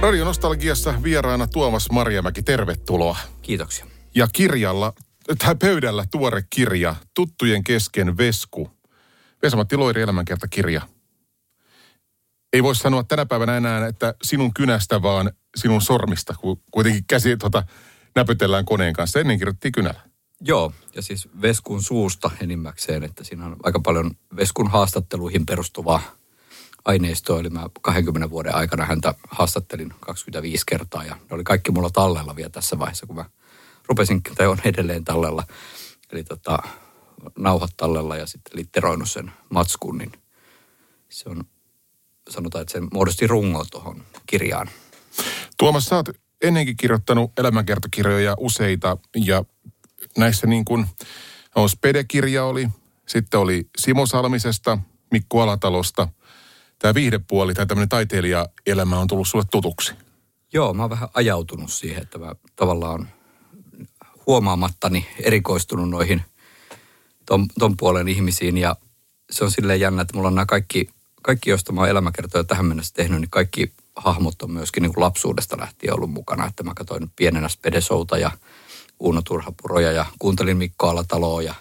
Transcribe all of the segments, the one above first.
Radio Nostalgiassa vieraana Tuomas Marjamäki, tervetuloa. Kiitoksia. Ja kirjalla, tai pöydällä tuore kirja, Tuttujen kesken Vesku. Vesamatti Loiri elämänkertakirja. Ei voi sanoa tänä päivänä enää, että sinun kynästä, vaan sinun sormista, kun kuitenkin käsi tota, näpytellään koneen kanssa. Ennen kirjoittiin kynällä. Joo, ja siis Veskun suusta enimmäkseen, että siinä on aika paljon Veskun haastatteluihin perustuvaa aineistoa. Eli mä 20 vuoden aikana häntä haastattelin 25 kertaa ja ne oli kaikki mulla tallella vielä tässä vaiheessa, kun mä rupesin, tai on edelleen tallella. Eli tota, nauhat tallella ja sitten litteroinut sen matskun, niin se on, sanotaan, että se muodosti rungon tuohon kirjaan. Tuomas, sä oot ennenkin kirjoittanut elämänkertakirjoja useita ja näissä niin kuin, no, Spede-kirja oli, sitten oli Simo Salmisesta, Mikko Alatalosta. Tämä viihdepuoli tai tämmöinen taiteilijaelämä on tullut sulle tutuksi. Joo, mä oon vähän ajautunut siihen, että mä tavallaan huomaamattani erikoistunut noihin ton, ton puolen ihmisiin ja se on silleen jännä, että mulla on nämä kaikki, kaikki joista mä oon elämäkertoja tähän mennessä tehnyt, niin kaikki hahmot on myöskin niin kuin lapsuudesta lähtien ollut mukana, että mä katsoin pienenä Spedesouta ja Uuno Turhapuroja ja kuuntelin Mikko Alataloa ja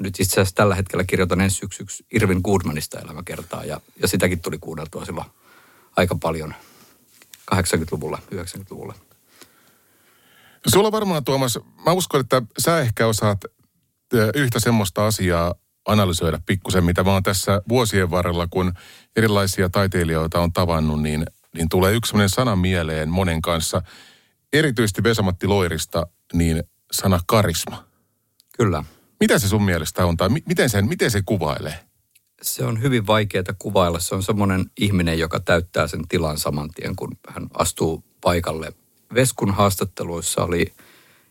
nyt itse asiassa tällä hetkellä kirjoitan ensi syksyksi Irvin Goodmanista elämäkertaa ja, ja sitäkin tuli kuunneltua silloin aika paljon 80-luvulla, 90-luvulla. Sulla varmaan, Tuomas, mä uskon, että sä ehkä osaat yhtä semmoista asiaa analysoida pikkusen, mitä mä oon tässä vuosien varrella, kun erilaisia taiteilijoita on tavannut, niin, niin tulee yksi semmoinen sana mieleen monen kanssa. Erityisesti Vesamatti Loirista, niin sana karisma. Kyllä. Mitä se sun mielestä on, tai mi- miten, sen, miten se kuvailee? Se on hyvin vaikeaa kuvailla. Se on semmoinen ihminen, joka täyttää sen tilan saman tien, kun hän astuu paikalle. Veskun haastatteluissa oli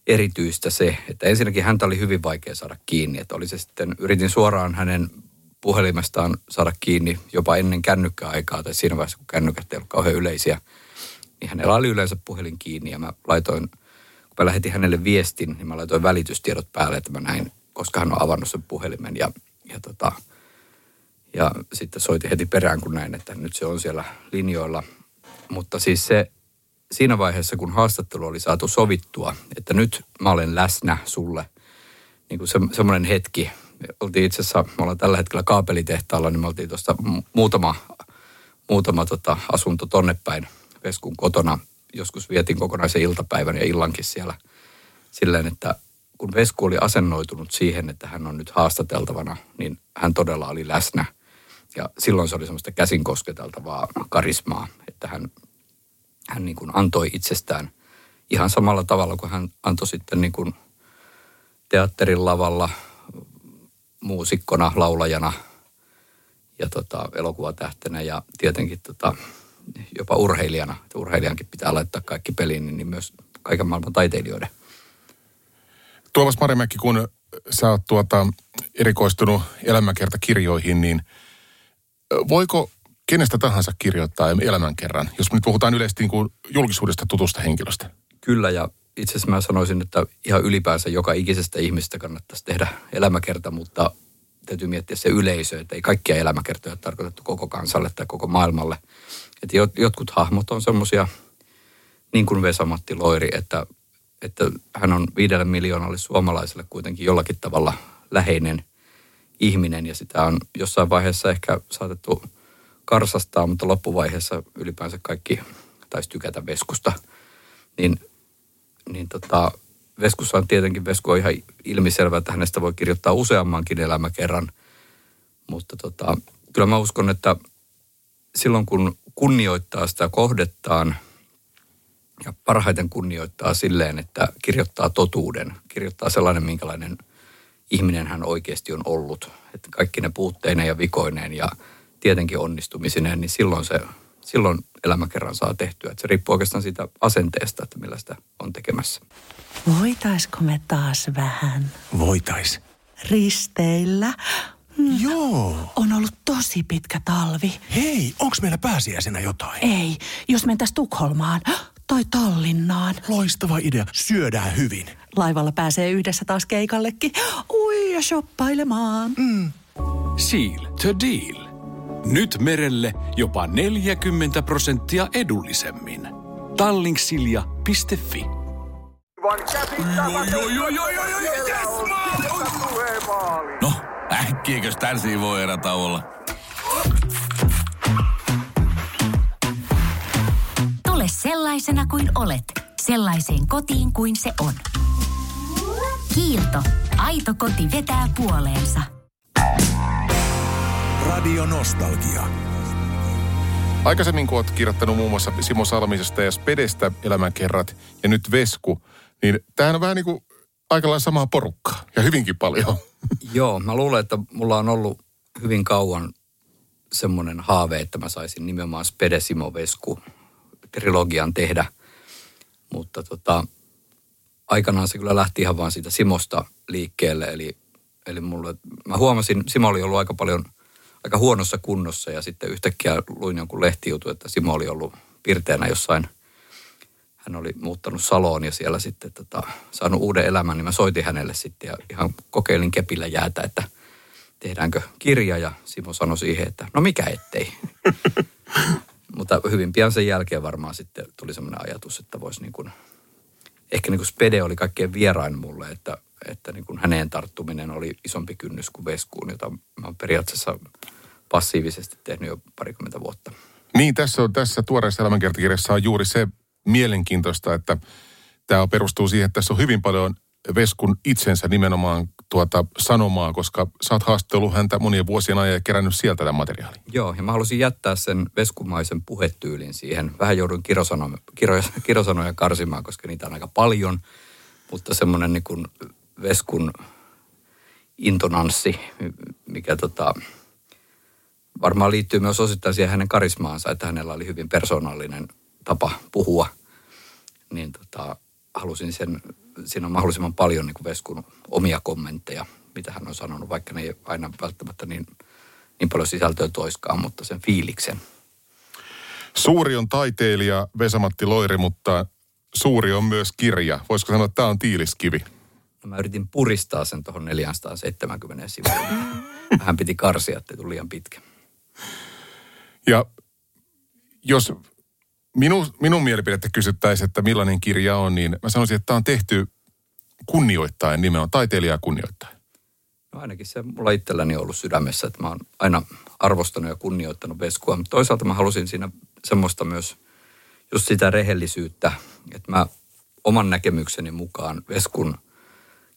erityistä se, että ensinnäkin häntä oli hyvin vaikea saada kiinni. Että oli se sitten, yritin suoraan hänen puhelimestaan saada kiinni jopa ennen kännykkäaikaa tai siinä vaiheessa, kun kännykät ei kauhean yleisiä. Niin hänellä oli yleensä puhelin kiinni ja mä laitoin, kun mä lähetin hänelle viestin, niin mä laitoin välitystiedot päälle, että mä näin, koska hän on avannut sen puhelimen ja, ja tota, ja sitten soitin heti perään, kun näin, että nyt se on siellä linjoilla. Mutta siis se siinä vaiheessa, kun haastattelu oli saatu sovittua, että nyt mä olen läsnä sulle, niin kuin se, semmoinen hetki. Me oltiin itse asiassa, me ollaan tällä hetkellä kaapelitehtaalla, niin me oltiin tuosta muutama, muutama tota asunto tonne päin Veskun kotona. Joskus vietin kokonaisen iltapäivän ja illankin siellä silleen, että kun Vesku oli asennoitunut siihen, että hän on nyt haastateltavana, niin hän todella oli läsnä. Ja silloin se oli semmoista käsin kosketeltavaa karismaa, että hän, hän niin kuin antoi itsestään ihan samalla tavalla kuin hän antoi sitten niin kuin teatterin lavalla muusikkona, laulajana ja tota, elokuvatähtenä ja tietenkin tota, jopa urheilijana. Urheilijankin pitää laittaa kaikki peliin, niin myös kaiken maailman taiteilijoiden. Tuomas Marimäki, kun sä oot tuota, erikoistunut elämänkertakirjoihin, niin voiko kenestä tahansa kirjoittaa elämänkerran, jos nyt puhutaan yleisesti niin kuin julkisuudesta tutusta henkilöstä? Kyllä ja itse asiassa mä sanoisin, että ihan ylipäänsä joka ikisestä ihmisestä kannattaisi tehdä elämäkerta, mutta täytyy miettiä se yleisö, että ei kaikkia elämäkertoja tarkoitettu koko kansalle tai koko maailmalle. Että jot- jotkut hahmot on semmoisia, niin kuin Vesamatti Loiri, että, että hän on viidelle miljoonalle suomalaiselle kuitenkin jollakin tavalla läheinen ihminen ja sitä on jossain vaiheessa ehkä saatettu karsastaa, mutta loppuvaiheessa ylipäänsä kaikki taisi tykätä Veskusta. Niin, niin tota, Veskussa on tietenkin, Vesku on ihan ilmiselvä, että hänestä voi kirjoittaa useammankin elämäkerran. Mutta tota, kyllä mä uskon, että silloin kun kunnioittaa sitä kohdettaan ja parhaiten kunnioittaa silleen, että kirjoittaa totuuden, kirjoittaa sellainen, minkälainen ihminen hän oikeasti on ollut. Että kaikki ne puutteineen ja vikoineen ja tietenkin onnistumisineen, niin silloin se, silloin elämäkerran saa tehtyä. Että se riippuu oikeastaan siitä asenteesta, että millä sitä on tekemässä. Voitaisko me taas vähän Voitais. risteillä? Joo. On ollut tosi pitkä talvi. Hei, onks meillä pääsiäisenä jotain? Ei, jos mentäis Tukholmaan tai Tallinnaan. Loistava idea. Syödään hyvin. Laivalla pääsee yhdessä taas keikallekin. Ui ja shoppailemaan. Seal to deal. Nyt merelle jopa 40 prosenttia edullisemmin. Tallingsilja.fi. No, äkkiäkös tän voi erä olla? Sellaisena kuin olet, sellaiseen kotiin kuin se on. Kiilto. Aito koti vetää puoleensa. Radio Nostalgia. Aikaisemmin kun olet kirjoittanut muun muassa Simo Salmisesta ja Spedestä elämänkerrat ja nyt Vesku, niin tämähän on vähän niin kuin aika lailla samaa porukkaa ja hyvinkin paljon. Joo, mä luulen, että mulla on ollut hyvin kauan semmoinen haave, että mä saisin nimenomaan Spede Simo Vesku trilogian tehdä. Mutta tota, aikanaan se kyllä lähti ihan vaan siitä Simosta liikkeelle. Eli, eli mulle, mä huomasin, Simo oli ollut aika paljon, aika huonossa kunnossa ja sitten yhtäkkiä luin jonkun lehtijutun, että Simo oli ollut pirteänä jossain hän oli muuttanut Saloon ja siellä sitten tota, saanut uuden elämän, niin mä soitin hänelle sitten ja ihan kokeilin kepillä jäätä, että tehdäänkö kirja ja Simo sanoi siihen, että no mikä ettei. Mutta hyvin pian sen jälkeen varmaan sitten tuli semmoinen ajatus, että voisi niin kuin, ehkä niin kuin Spede oli kaikkein vierain mulle, että, että niin kuin häneen tarttuminen oli isompi kynnys kuin Veskuun, jota mä oon periaatteessa passiivisesti tehnyt jo parikymmentä vuotta. Niin, tässä on tässä tuoreessa elämänkertakirjassa on juuri se mielenkiintoista, että tämä perustuu siihen, että tässä on hyvin paljon Veskun itsensä nimenomaan tuota sanomaa, koska sä oot haastellut häntä monien vuosien ajan ja kerännyt sieltä tämän materiaalin. Joo, ja mä halusin jättää sen veskumaisen puhetyylin siihen. Vähän jouduin kirosanoja, kiro, kirosanoja karsimaan, koska niitä on aika paljon. Mutta semmoinen niin veskun intonanssi, mikä tota, varmaan liittyy myös osittain siihen hänen karismaansa, että hänellä oli hyvin persoonallinen tapa puhua. Niin tota, halusin sen, siinä on mahdollisimman paljon niin kuin Veskun omia kommentteja, mitä hän on sanonut, vaikka ne ei aina välttämättä niin, niin paljon sisältöä toiskaan, mutta sen fiiliksen. Suuri on taiteilija Vesamatti Loiri, mutta suuri on myös kirja. Voisiko sanoa, että tämä on tiiliskivi? No mä yritin puristaa sen tuohon 470 sivuun. Vähän piti karsia, ettei tuli liian pitkä. Ja jos minun, minun mielipidettä kysyttäisiin, että millainen kirja on, niin mä sanoisin, että tämä on tehty kunnioittain nimenomaan, taiteilijaa kunnioittain. No ainakin se mulla itselläni on ollut sydämessä, että mä oon aina arvostanut ja kunnioittanut Veskua. Mutta toisaalta mä halusin siinä semmoista myös just sitä rehellisyyttä, että mä oman näkemykseni mukaan Veskun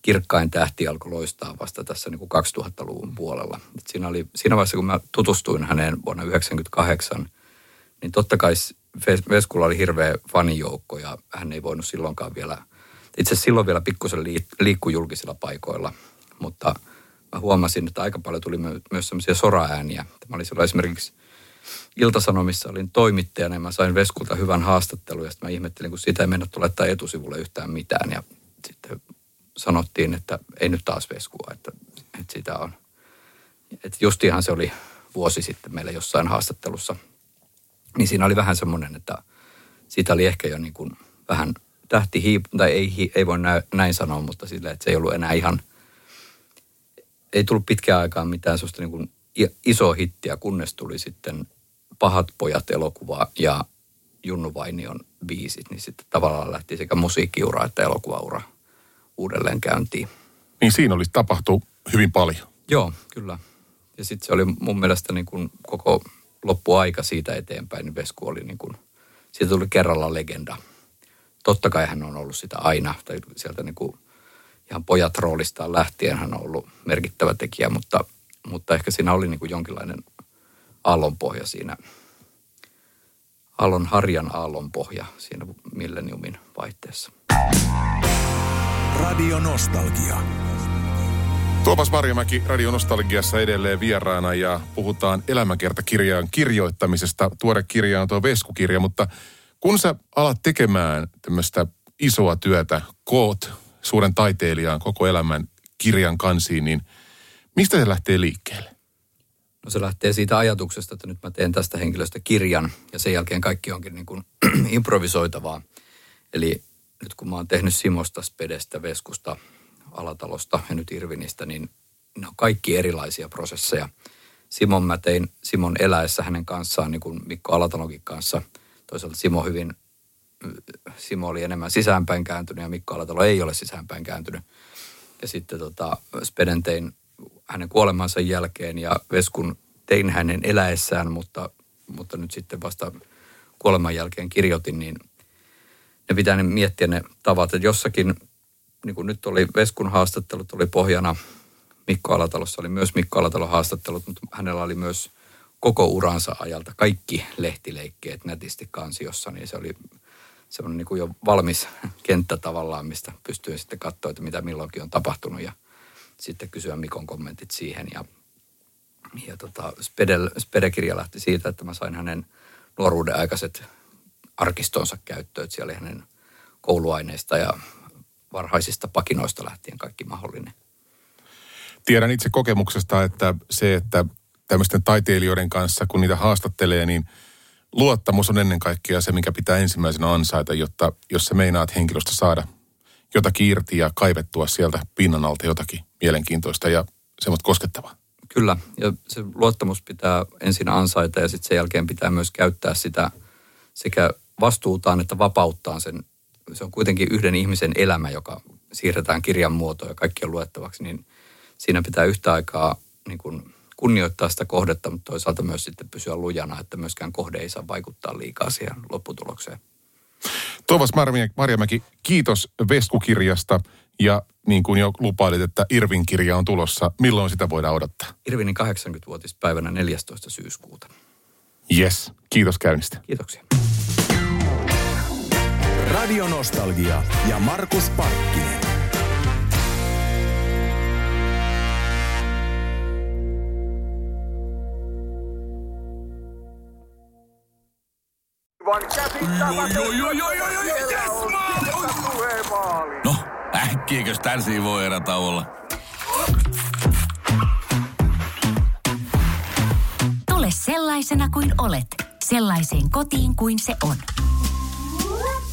kirkkain tähti alkoi loistaa vasta tässä niin kuin 2000-luvun puolella. Et siinä, oli, siinä vaiheessa, kun mä tutustuin häneen vuonna 1998, niin totta kai Veskulla oli hirveä fanijoukko ja hän ei voinut silloinkaan vielä, itse asiassa silloin vielä pikkusen liikkui julkisilla paikoilla, mutta mä huomasin, että aika paljon tuli myös semmoisia soraääniä. Mä olin silloin esimerkiksi Iltasanomissa olin toimittajana ja mä sain Veskulta hyvän haastattelun ja sitten mä ihmettelin, kun siitä ei mennä laittaa etusivulle yhtään mitään ja sitten sanottiin, että ei nyt taas Veskua, että, että sitä on. Että justiinhan se oli vuosi sitten meillä jossain haastattelussa. Niin siinä oli vähän semmoinen, että siitä oli ehkä jo niin kuin vähän tähti hiip, tai ei, ei voi näin, näin sanoa, mutta sillä, että se ei ollut enää ihan, ei tullut pitkään aikaan mitään sellaista niin kuin iso hittiä, kunnes tuli sitten Pahat pojat elokuva ja Junnu Vainion biisit, niin sitten tavallaan lähti sekä musiikkiura että elokuvaura uudelleen käyntiin. Niin siinä olisi tapahtu hyvin paljon. Joo, kyllä. Ja sitten se oli mun mielestä niin kuin koko loppuaika siitä eteenpäin, niin Vesku oli niin kuin, siitä tuli kerralla legenda. Totta kai hän on ollut sitä aina, tai sieltä niin kuin ihan pojat roolistaan lähtien hän on ollut merkittävä tekijä, mutta, mutta ehkä siinä oli niin kuin jonkinlainen aallonpohja siinä, aallon harjan aallonpohja siinä milleniumin vaihteessa. Radio Nostalgia. Tuomas Marjamäki Radio Nostalgiassa edelleen vieraana ja puhutaan elämäkertakirjaan kirjoittamisesta. Tuore kirja on tuo Veskukirja, mutta kun sä alat tekemään tämmöistä isoa työtä, koot suuren taiteilijan koko elämän kirjan kansiin, niin mistä se lähtee liikkeelle? No se lähtee siitä ajatuksesta, että nyt mä teen tästä henkilöstä kirjan ja sen jälkeen kaikki onkin niin kuin improvisoitavaa. Eli nyt kun mä oon tehnyt Simosta, Spedestä, Veskusta, Alatalosta ja nyt Irvinistä, niin ne on kaikki erilaisia prosesseja. Simon mä tein Simon eläessä hänen kanssaan, niin kuin Mikko Alatalonkin kanssa. Toisaalta Simo hyvin, Simo oli enemmän sisäänpäin kääntynyt ja Mikko Alatalo ei ole sisäänpäin kääntynyt. Ja sitten tota, Speden tein hänen kuolemansa jälkeen ja Veskun tein hänen eläessään, mutta, mutta nyt sitten vasta kuoleman jälkeen kirjoitin, niin ne pitää ne miettiä ne tavat, että jossakin, niin kuin nyt oli Veskun haastattelut, oli pohjana Mikko Alatalossa oli myös Mikko Alatalon haastattelut, mutta hänellä oli myös koko uransa ajalta kaikki lehtileikkeet netisti kansiossa, niin se oli semmoinen niin kuin jo valmis kenttä tavallaan, mistä pystyy sitten katsoa, että mitä milloinkin on tapahtunut ja sitten kysyä Mikon kommentit siihen. Ja, ja tota, Spedel, Spedekirja lähti siitä, että mä sain hänen nuoruuden aikaiset arkistonsa käyttöön. Siellä oli hänen kouluaineista ja varhaisista pakinoista lähtien kaikki mahdollinen. Tiedän itse kokemuksesta, että se, että tämmöisten taiteilijoiden kanssa, kun niitä haastattelee, niin luottamus on ennen kaikkea se, mikä pitää ensimmäisenä ansaita, jotta jos sä meinaat henkilöstä saada jotakin irti ja kaivettua sieltä pinnan alta jotakin mielenkiintoista ja semmoista koskettavaa. Kyllä, ja se luottamus pitää ensin ansaita ja sitten sen jälkeen pitää myös käyttää sitä sekä vastuutaan että vapauttaan sen. Se on kuitenkin yhden ihmisen elämä, joka siirretään kirjan muotoon ja kaikkien luettavaksi, niin siinä pitää yhtä aikaa niin kuin kunnioittaa sitä kohdetta, mutta toisaalta myös sitten pysyä lujana, että myöskään kohde ei saa vaikuttaa liikaa siihen lopputulokseen. Tuomas Marjamäki, kiitos Veskukirjasta ja niin kuin jo lupailit, että Irvin kirja on tulossa. Milloin sitä voidaan odottaa? Irvinin 80-vuotispäivänä 14. syyskuuta. Yes, kiitos käynnistä. Kiitoksia. Radio Nostalgia ja Markus Parkkinen. No, äkkiäkös tän voi erätauolla? Tule sellaisena kuin olet, sellaiseen kotiin kuin se on.